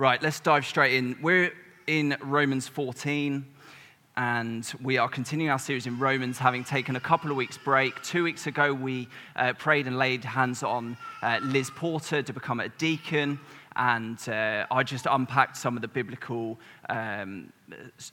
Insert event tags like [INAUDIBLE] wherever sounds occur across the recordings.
Right, let's dive straight in. We're in Romans 14, and we are continuing our series in Romans, having taken a couple of weeks' break. Two weeks ago, we uh, prayed and laid hands on uh, Liz Porter to become a deacon, and uh, I just unpacked some of the biblical um,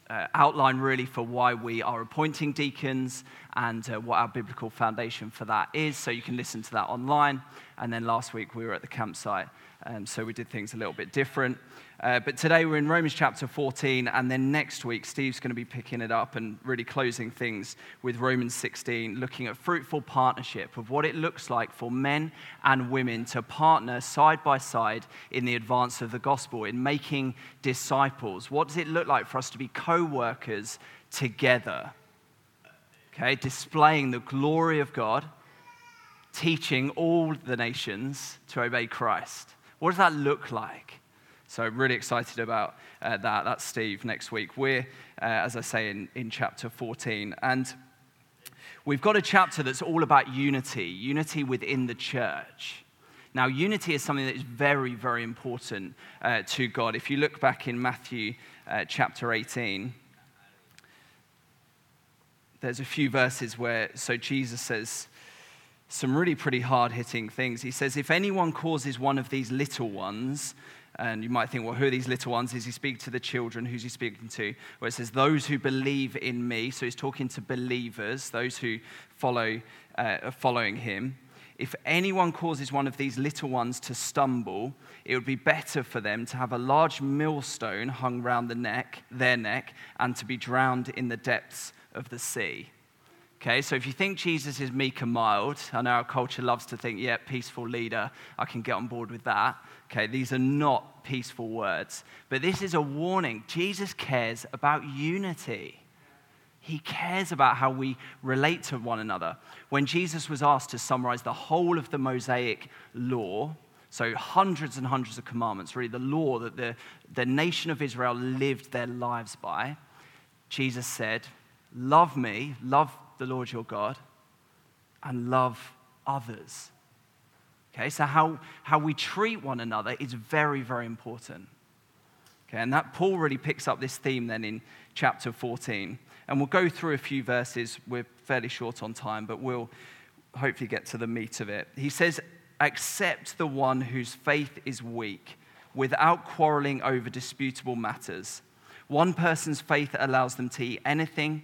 uh, outline, really, for why we are appointing deacons and uh, what our biblical foundation for that is. So you can listen to that online. And then last week, we were at the campsite, um, so we did things a little bit different. Uh, but today we're in Romans chapter 14, and then next week Steve's going to be picking it up and really closing things with Romans 16, looking at fruitful partnership of what it looks like for men and women to partner side by side in the advance of the gospel, in making disciples. What does it look like for us to be co workers together? Okay, displaying the glory of God, teaching all the nations to obey Christ. What does that look like? So, really excited about uh, that. That's Steve next week. We're, uh, as I say, in, in chapter 14. And we've got a chapter that's all about unity, unity within the church. Now, unity is something that is very, very important uh, to God. If you look back in Matthew uh, chapter 18, there's a few verses where, so Jesus says some really pretty hard hitting things. He says, If anyone causes one of these little ones and you might think, well, who are these little ones? Is he speaking to the children? Who's he speaking to? Where it says, those who believe in me. So he's talking to believers, those who follow, uh, are following him. If anyone causes one of these little ones to stumble, it would be better for them to have a large millstone hung round the neck, their neck, and to be drowned in the depths of the sea. Okay, so if you think Jesus is meek and mild, I know our culture loves to think, yeah, peaceful leader, I can get on board with that. Okay, these are not peaceful words, but this is a warning. Jesus cares about unity. He cares about how we relate to one another. When Jesus was asked to summarize the whole of the Mosaic law, so hundreds and hundreds of commandments, really the law that the, the nation of Israel lived their lives by, Jesus said, Love me, love the Lord your God and love others. Okay, so how, how we treat one another is very, very important. Okay, and that Paul really picks up this theme then in chapter 14. And we'll go through a few verses. We're fairly short on time, but we'll hopefully get to the meat of it. He says, Accept the one whose faith is weak without quarreling over disputable matters. One person's faith allows them to eat anything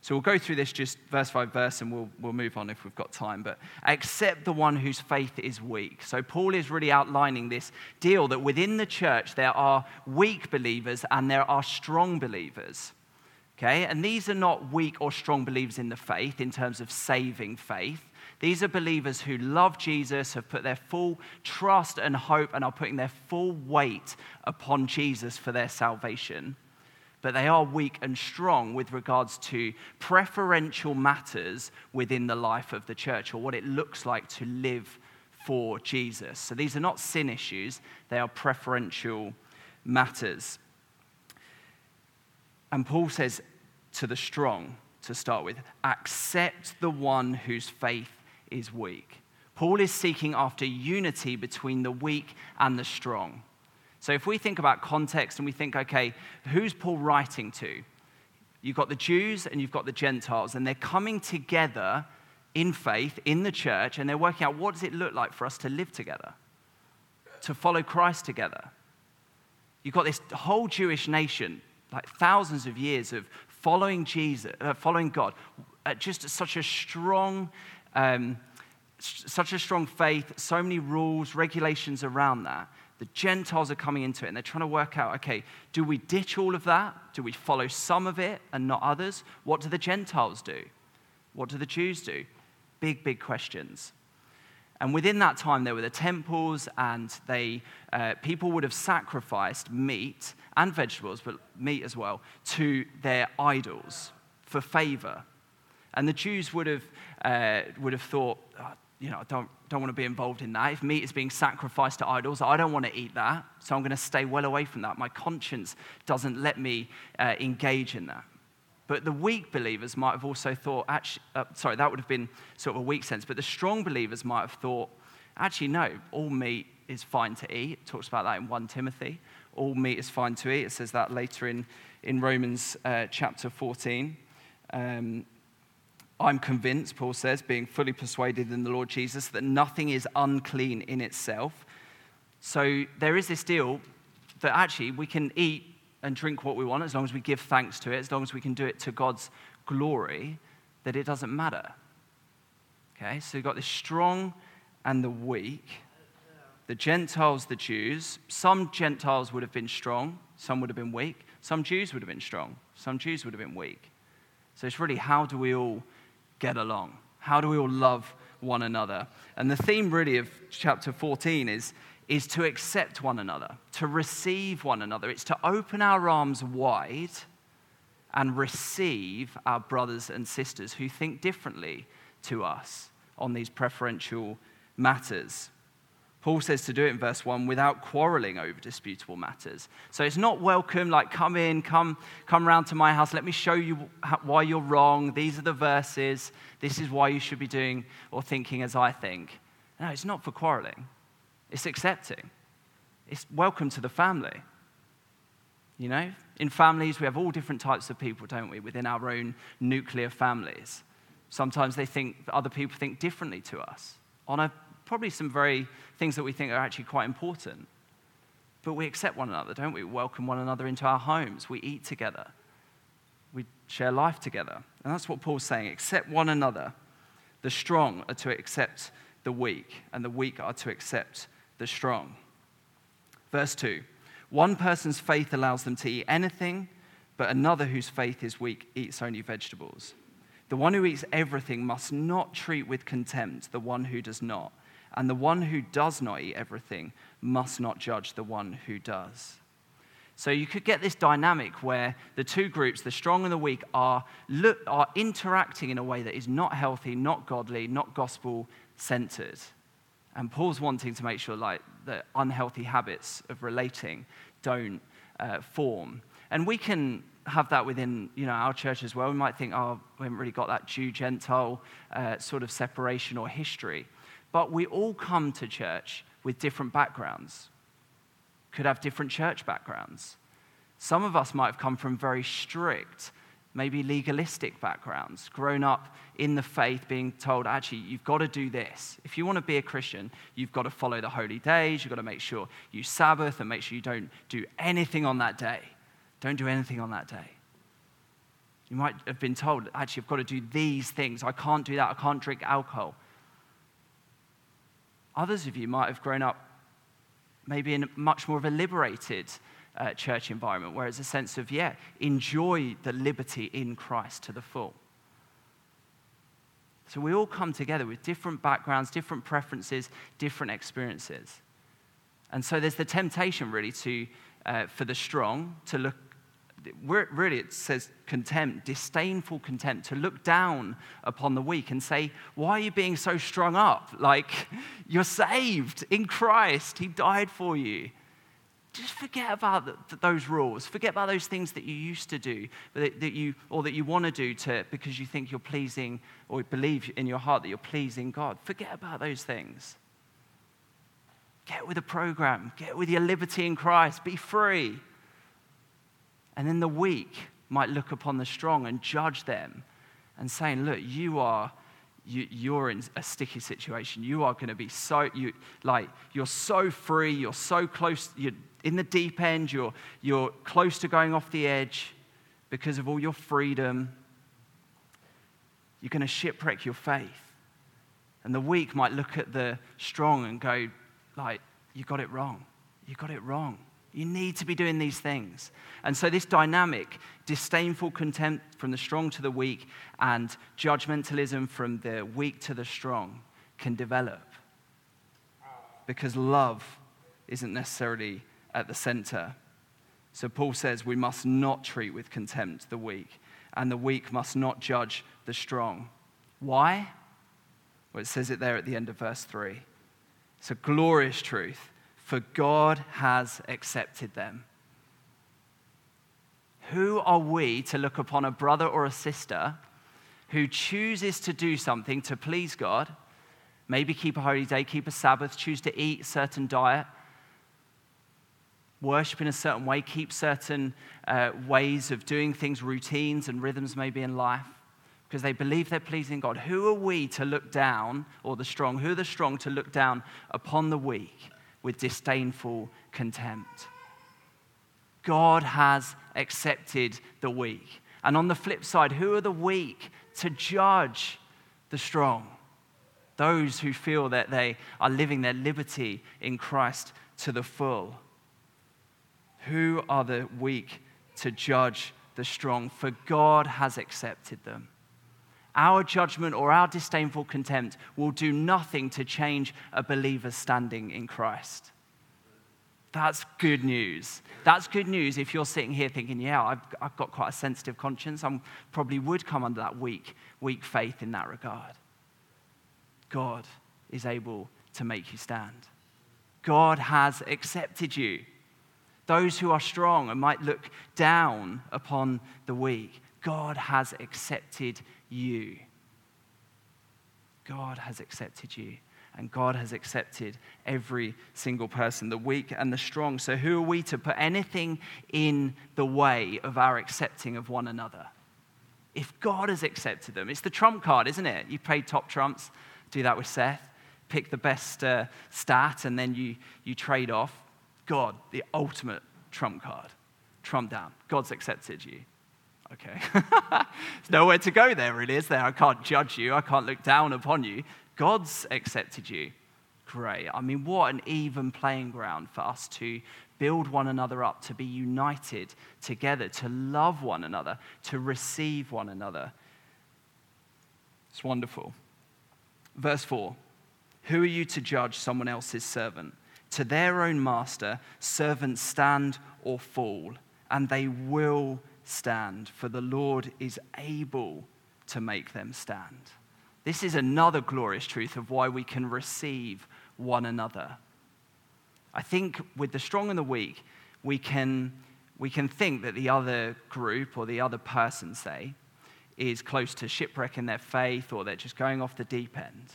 So we'll go through this just verse by verse and we'll, we'll move on if we've got time. But accept the one whose faith is weak. So Paul is really outlining this deal that within the church there are weak believers and there are strong believers. Okay? And these are not weak or strong believers in the faith in terms of saving faith. These are believers who love Jesus, have put their full trust and hope, and are putting their full weight upon Jesus for their salvation but they are weak and strong with regards to preferential matters within the life of the church or what it looks like to live for Jesus. So these are not sin issues, they are preferential matters. And Paul says to the strong, to start with, accept the one whose faith is weak. Paul is seeking after unity between the weak and the strong. So if we think about context and we think, okay, who's Paul writing to? You've got the Jews and you've got the Gentiles, and they're coming together in faith in the church, and they're working out what does it look like for us to live together, to follow Christ together. You've got this whole Jewish nation, like thousands of years of following Jesus, uh, following God, just such a strong, um, such a strong faith, so many rules, regulations around that. The Gentiles are coming into it and they're trying to work out okay, do we ditch all of that? Do we follow some of it and not others? What do the Gentiles do? What do the Jews do? Big, big questions. And within that time, there were the temples, and they, uh, people would have sacrificed meat and vegetables, but meat as well, to their idols. for favor. And the Jews would have, uh, would have thought, oh, you know, I don't, don't want to be involved in that. If meat is being sacrificed to idols, I don't want to eat that. So I'm going to stay well away from that. My conscience doesn't let me uh, engage in that. But the weak believers might have also thought, actually, uh, sorry, that would have been sort of a weak sense. But the strong believers might have thought, actually, no, all meat is fine to eat. It talks about that in 1 Timothy. All meat is fine to eat. It says that later in, in Romans uh, chapter 14. Um, I'm convinced, Paul says, being fully persuaded in the Lord Jesus, that nothing is unclean in itself. So there is this deal that actually we can eat and drink what we want as long as we give thanks to it, as long as we can do it to God's glory, that it doesn't matter. Okay, so you've got the strong and the weak, the Gentiles, the Jews. Some Gentiles would have been strong, some would have been weak. Some Jews would have been strong, some Jews would have been weak. So it's really how do we all get along? How do we all love one another? And the theme, really, of chapter 14 is, is to accept one another, to receive one another. It's to open our arms wide and receive our brothers and sisters who think differently to us on these preferential matters. Paul says to do it in verse 1 without quarreling over disputable matters. So it's not welcome, like, come in, come, come round to my house, let me show you why you're wrong. These are the verses. This is why you should be doing or thinking as I think. No, it's not for quarreling, it's accepting. It's welcome to the family. You know, in families, we have all different types of people, don't we, within our own nuclear families. Sometimes they think, other people think differently to us on a probably some very things that we think are actually quite important. But we accept one another, don't we? we? Welcome one another into our homes. We eat together. We share life together. And that's what Paul's saying accept one another. The strong are to accept the weak, and the weak are to accept the strong. Verse 2 One person's faith allows them to eat anything, but another whose faith is weak eats only vegetables. The one who eats everything must not treat with contempt the one who does not and the one who does not eat everything must not judge the one who does. So you could get this dynamic where the two groups, the strong and the weak, are, look, are interacting in a way that is not healthy, not godly, not gospel centered. And Paul's wanting to make sure like the unhealthy habits of relating don't uh, form. And we can have that within you know, our church as well. We might think, oh, we haven't really got that Jew Gentile uh, sort of separation or history. But we all come to church with different backgrounds, could have different church backgrounds. Some of us might have come from very strict, maybe legalistic backgrounds, grown up in the faith, being told, actually, you've got to do this. If you want to be a Christian, you've got to follow the holy days, you've got to make sure you Sabbath and make sure you don't do anything on that day. Don't do anything on that day. You might have been told, actually, I've got to do these things. I can't do that. I can't drink alcohol. Others of you might have grown up maybe in much more of a liberated uh, church environment where it's a sense of, yeah, enjoy the liberty in Christ to the full. So we all come together with different backgrounds, different preferences, different experiences. And so there's the temptation, really, to, uh, for the strong to look really it says contempt, disdainful contempt, to look down upon the weak and say, Why are you being so strung up? Like, you're saved in Christ, He died for you. Just forget about the, those rules. Forget about those things that you used to do, that, that you, or that you want to do to, because you think you're pleasing, or believe in your heart that you're pleasing God. Forget about those things. Get with the program, get with your liberty in Christ, be free. And then the weak might look upon the strong and judge them and saying, Look, you are. You, are in a sticky situation. You are going to be so you like you're so free. You're so close. You're in the deep end. You're you're close to going off the edge because of all your freedom. You're going to shipwreck your faith. And the weak might look at the strong and go, like, you got it wrong. You got it wrong. You need to be doing these things. And so, this dynamic, disdainful contempt from the strong to the weak, and judgmentalism from the weak to the strong can develop. Because love isn't necessarily at the center. So, Paul says we must not treat with contempt the weak. and the weak must not judge the strong. Why? Well, it says it there at the end of verse 3. It's a glorious truth, for God has accepted them. Who are we to look upon a brother or a sister who chooses to do something to please God? Maybe keep a holy day, keep a Sabbath, choose to eat a certain diet, worship in a certain way, keep certain uh, ways of doing things, routines and rhythms maybe in life, because they believe they're pleasing God. Who are we to look down, or the strong, who are the strong to look down upon the weak with disdainful contempt? God has accepted the weak. And on the flip side, who are the weak to judge the strong? Those who feel that they are living their liberty in Christ to the full. Who are the weak to judge the strong? For God has accepted them. Our judgment or our disdainful contempt will do nothing to change a believer's standing in Christ. That's good news. That's good news if you're sitting here thinking, yeah, I've, I've got quite a sensitive conscience. I probably would come under that weak, weak faith in that regard. God is able to make you stand. God has accepted you. Those who are strong and might look down upon the weak, God has accepted you. God has accepted you. And God has accepted every single person, the weak and the strong. So, who are we to put anything in the way of our accepting of one another? If God has accepted them, it's the trump card, isn't it? You play top trumps, do that with Seth, pick the best uh, stat, and then you, you trade off. God, the ultimate trump card. Trump down. God's accepted you. Okay. [LAUGHS] There's nowhere to go there, really, is there? I can't judge you. I can't look down upon you. God's accepted you. Great. I mean, what an even playing ground for us to build one another up, to be united together, to love one another, to receive one another. It's wonderful. Verse 4 Who are you to judge someone else's servant? To their own master, servants stand or fall, and they will stand, for the Lord is able to make them stand. This is another glorious truth of why we can receive one another. I think with the strong and the weak, we can, we can think that the other group or the other person, say, is close to shipwreck in their faith or they're just going off the deep end.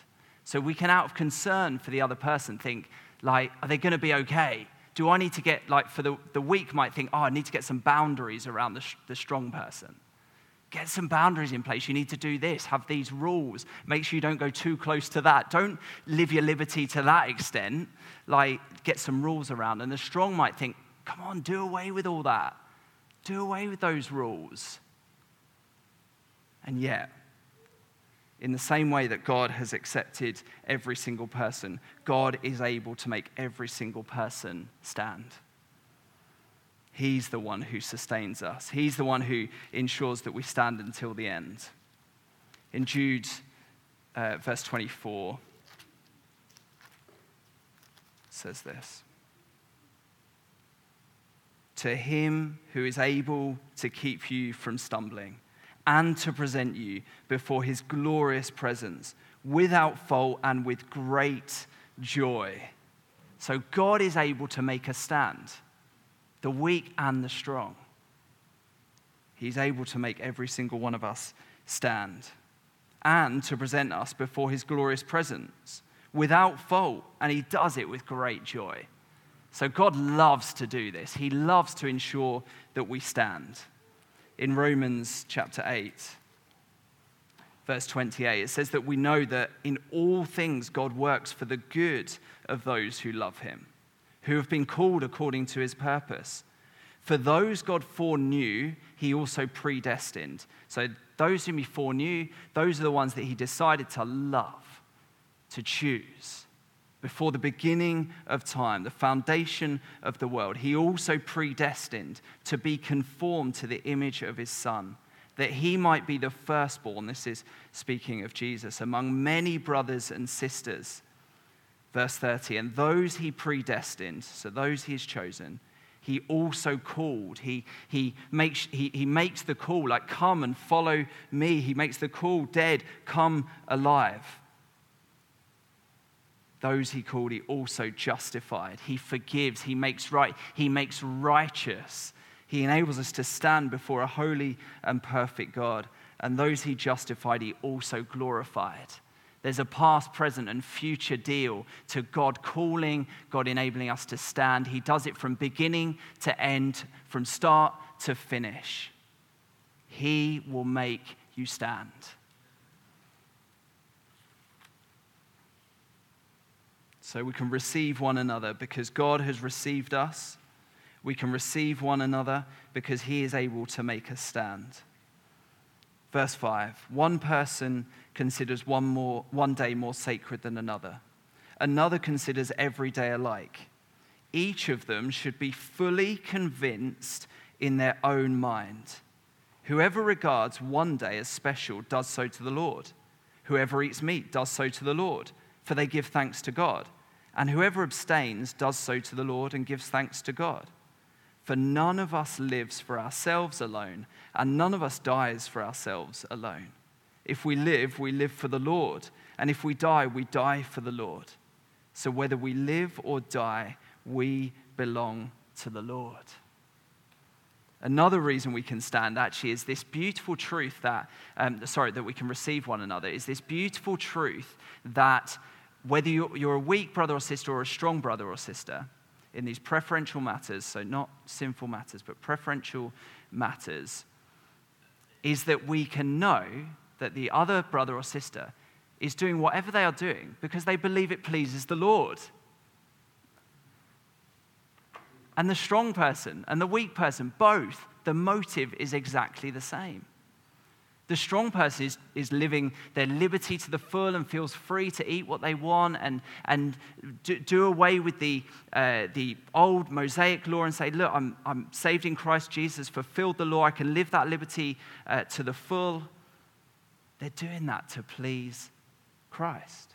So we can, out of concern for the other person, think, like, are they going to be okay? Do I need to get, like, for the, the weak might think, oh, I need to get some boundaries around the, the strong person. Get some boundaries in place. You need to do this, have these rules. Make sure you don't go too close to that. Don't live your liberty to that extent. Like, get some rules around. And the strong might think, come on, do away with all that. Do away with those rules. And yet, in the same way that God has accepted every single person, God is able to make every single person stand. He's the one who sustains us. He's the one who ensures that we stand until the end. In Jude, uh, verse 24, says this To him who is able to keep you from stumbling and to present you before his glorious presence without fault and with great joy. So God is able to make us stand the weak and the strong. He's able to make every single one of us stand and to present us before his glorious presence without fault. And he does it with great joy. So God loves to do this. He loves to ensure that we stand. In Romans chapter 8, verse 28, it says that we know that in all things God works for the good of those who love him who have been called according to his purpose. For those God foreknew, he also predestined. So those whom he foreknew, those are the ones that he decided to love, to choose. Before the beginning of time, the foundation of the world, he also predestined to be conformed to the image of his son, that he might be the firstborn. This is speaking of Jesus, among many brothers and sisters. Verse 30, and those he predestined, so those he has chosen, he also called. He, he, makes, he, he makes the call, like, come and follow me. He makes the call, dead, come alive. Those he called, he also justified. He forgives, he makes right, he makes righteous. He enables us to stand before a holy and perfect God. And those he justified, he also glorified. There's a past, present, and future deal to God calling, God enabling us to stand. He does it from beginning to end, from start to finish. He will make you stand. So we can receive one another because God has received us. We can receive one another because He is able to make us stand. Verse 5 One person considers one, more, one day more sacred than another, another considers every day alike. Each of them should be fully convinced in their own mind. Whoever regards one day as special does so to the Lord. Whoever eats meat does so to the Lord, for they give thanks to God. And whoever abstains does so to the Lord and gives thanks to God. For none of us lives for ourselves alone, and none of us dies for ourselves alone. If we live, we live for the Lord, and if we die, we die for the Lord. So whether we live or die, we belong to the Lord. Another reason we can stand actually is this beautiful truth that, um, sorry, that we can receive one another, is this beautiful truth that whether you're a weak brother or sister or a strong brother or sister, in these preferential matters, so not sinful matters, but preferential matters, is that we can know that the other brother or sister is doing whatever they are doing because they believe it pleases the Lord. And the strong person and the weak person, both, the motive is exactly the same. The strong person is, is living their liberty to the full and feels free to eat what they want and, and do, do away with the, uh, the old Mosaic law and say, Look, I'm, I'm saved in Christ Jesus, fulfilled the law, I can live that liberty uh, to the full. They're doing that to please Christ.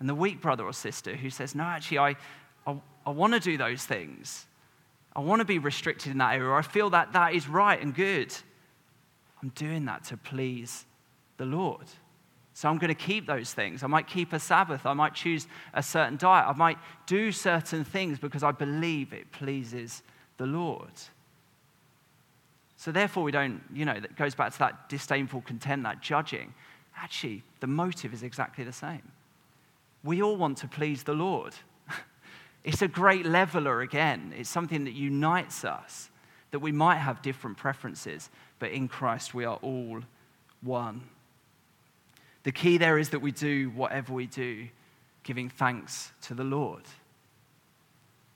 And the weak brother or sister who says, No, actually, I, I, I want to do those things. I want to be restricted in that area. I feel that that is right and good. I'm doing that to please the Lord. So I'm going to keep those things. I might keep a Sabbath. I might choose a certain diet. I might do certain things because I believe it pleases the Lord. So therefore, we don't, you know, that goes back to that disdainful content, that judging. Actually, the motive is exactly the same. We all want to please the Lord. [LAUGHS] it's a great leveler again. It's something that unites us, that we might have different preferences, but in Christ we are all one. The key there is that we do whatever we do, giving thanks to the Lord.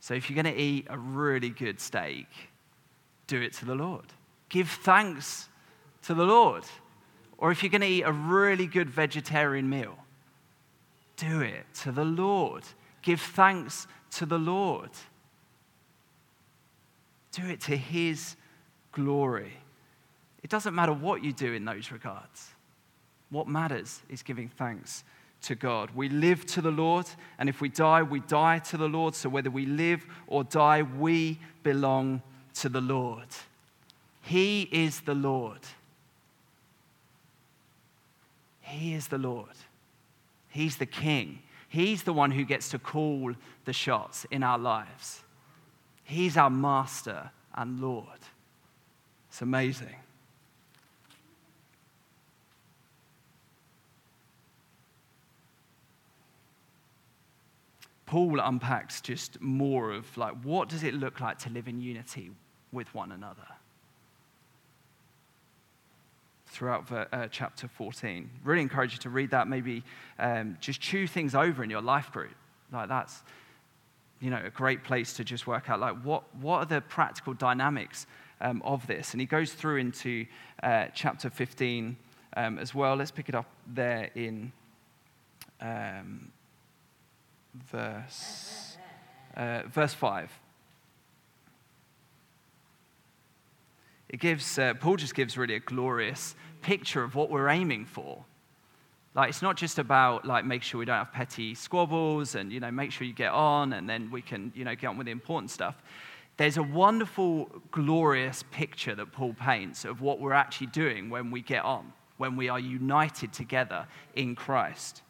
So if you're going to eat a really good steak, do it to the Lord. Give thanks to the Lord. Or if you're going to eat a really good vegetarian meal, do it to the Lord. Give thanks to the Lord. Do it to His glory. It doesn't matter what you do in those regards. What matters is giving thanks to God. We live to the Lord, and if we die, we die to the Lord. So whether we live or die, we belong to the Lord. He is the Lord. He is the Lord. He's the King. He's the one who gets to call the shots in our lives. He's our Master and Lord. It's amazing. Paul unpacks just more of like what does it look like to live in unity with one another? throughout uh, chapter 14. Really encourage you to read that. Maybe um, just chew things over in your life group. Like that's, you know, a great place to just work out like what, what are the practical dynamics um, of this. And he goes through into uh, chapter 15 um, as well. Let's pick it up there in um, verse, uh, verse 5. it gives, uh, Paul just gives really a glorious picture of what we're aiming for. Like, it's not just about, like, make sure we don't have petty squabbles and, you know, make sure you get on and then we can, you know, get on with the important stuff. there's a wonderful, glorious picture that Paul paints of what we're actually doing when we get on, when we are united together in Christ.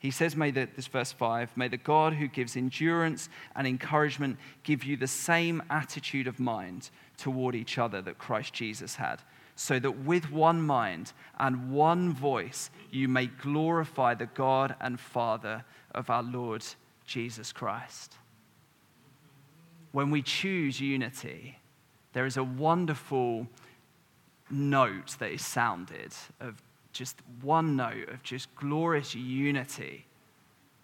He says, May the, this verse 5, may the God who gives endurance and encouragement give you the same attitude of mind toward each other that Christ Jesus had, so that with one mind and one voice you may glorify the God and Father of our Lord Jesus Christ. When we choose unity, there is a wonderful note that is sounded of just one note of just glorious unity.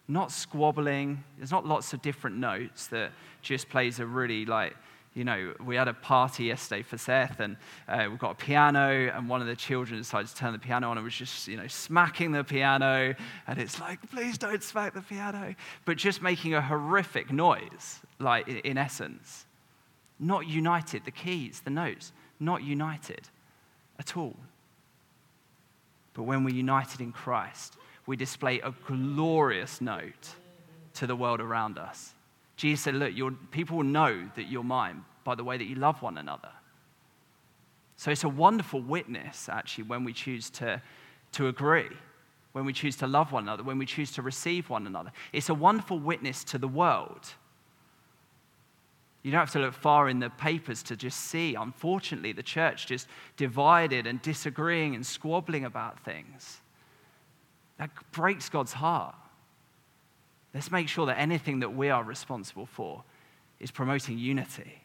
Not squabbling. There's not lots of different notes that just plays a really like, you know, we had a party yesterday for Seth, and uh, we've got a piano, and one of the children decided to turn the piano on and was just, you know, smacking the piano, and it's like, please don't smack the piano, but just making a horrific noise, like in essence. Not united, the keys, the notes, not united at all. But when we're united in Christ, we display a glorious note to the world around us. Jesus said, Look, your, people will know that you're mine by the way that you love one another. So it's a wonderful witness, actually, when we choose to, to agree, when we choose to love one another, when we choose to receive one another. It's a wonderful witness to the world. You don't have to look far in the papers to just see, unfortunately, the church just divided and disagreeing and squabbling about things. That breaks God's heart. Let's make sure that anything that we are responsible for is promoting unity.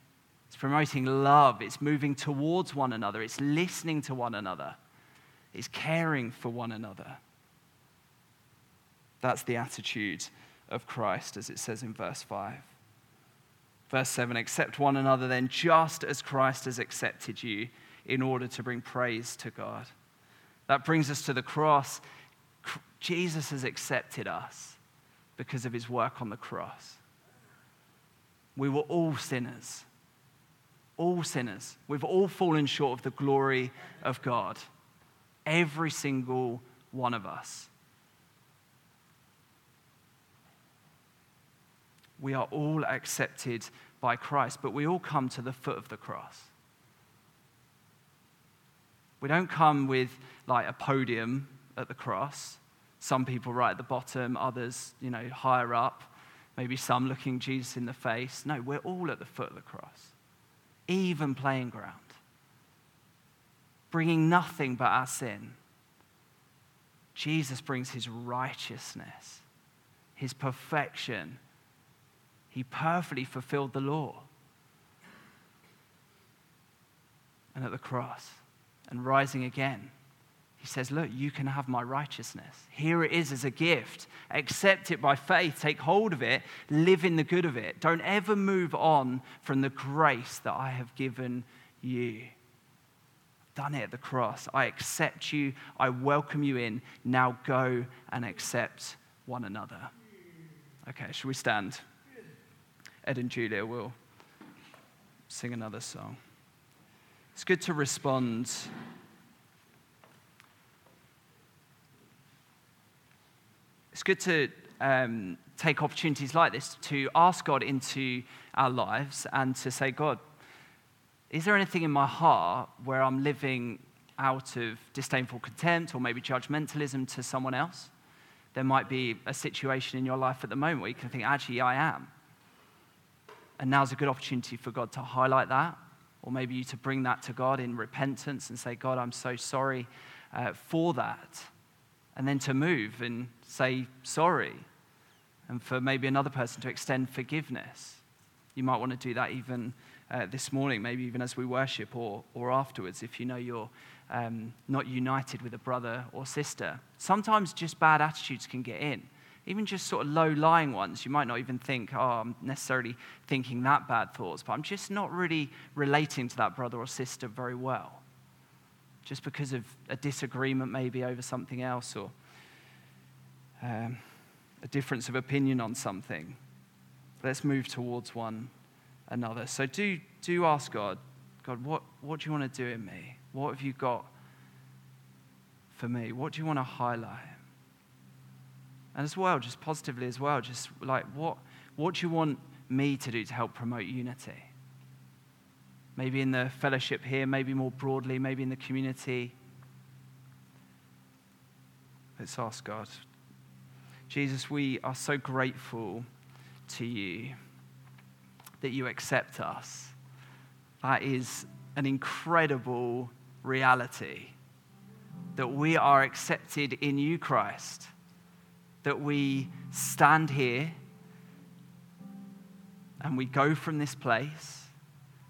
It's promoting love. It's moving towards one another. It's listening to one another. It's caring for one another. That's the attitude of Christ, as it says in verse 5. Verse 7 Accept one another then, just as Christ has accepted you, in order to bring praise to God. That brings us to the cross. Jesus has accepted us because of his work on the cross. We were all sinners. All sinners. We've all fallen short of the glory of God. Every single one of us. We are all accepted by Christ, but we all come to the foot of the cross. We don't come with like a podium at the cross. Some people right at the bottom, others, you know, higher up, maybe some looking Jesus in the face. No, we're all at the foot of the cross, even playing ground, bringing nothing but our sin. Jesus brings his righteousness, his perfection, he perfectly fulfilled the law. And at the cross and rising again, he says, Look, you can have my righteousness. Here it is as a gift. Accept it by faith. Take hold of it. Live in the good of it. Don't ever move on from the grace that I have given you. I've done it at the cross. I accept you. I welcome you in. Now go and accept one another. Okay, shall we stand? Ed and Julia will sing another song. It's good to respond. It's good to um, take opportunities like this to ask God into our lives and to say, God, is there anything in my heart where I'm living out of disdainful contempt or maybe judgmentalism to someone else? There might be a situation in your life at the moment where you can think, actually, I am. And now's a good opportunity for God to highlight that, or maybe you to bring that to God in repentance and say, God, I'm so sorry uh, for that. And then to move and say sorry. And for maybe another person to extend forgiveness. You might want to do that even uh, this morning, maybe even as we worship or, or afterwards, if you know you're um, not united with a brother or sister. Sometimes just bad attitudes can get in even just sort of low lying ones, you might not even think, oh, I'm necessarily thinking that bad thoughts, but I'm just not really relating to that brother or sister very well. Just because of a disagreement, maybe over something else, or um, a difference of opinion on something. Let's move towards one another. So do, do ask God, God, what, what do you want to do in me? What have you got for me? What do you want to highlight? And as well, just positively as well, just like what, what do you want me to do to help promote unity? maybe in the fellowship here, maybe more broadly, maybe in the community. Let's ask God. Jesus, we are so grateful to you that you accept us. That is an incredible reality that we are accepted in you, Christ, that we stand here and we go from this place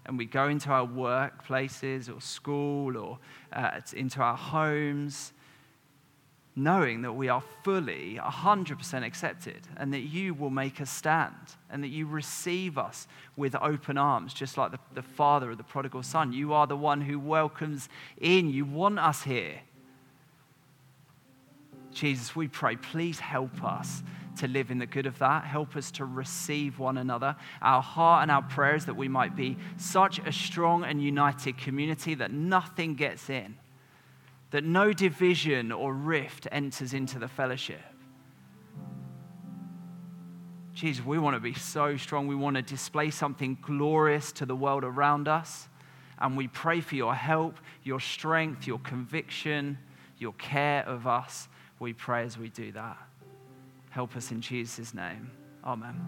and we go into our workplaces or school or uh, into our homes knowing that we are fully 100% accepted and that you will make us stand and that you receive us with open arms, just like the, the father of the prodigal son. You are the one who welcomes in. You want us here. Jesus, we pray, please help us to live in the good of that. Help us to receive one another. Our heart and our prayers that we might be such a strong and united community that nothing gets in that no division or rift enters into the fellowship. Jesus, we want to be so strong. We want to display something glorious to the world around us. And we pray for your help, your strength, your conviction, your care of us. We pray as we do that. Help us in Jesus' name. Amen.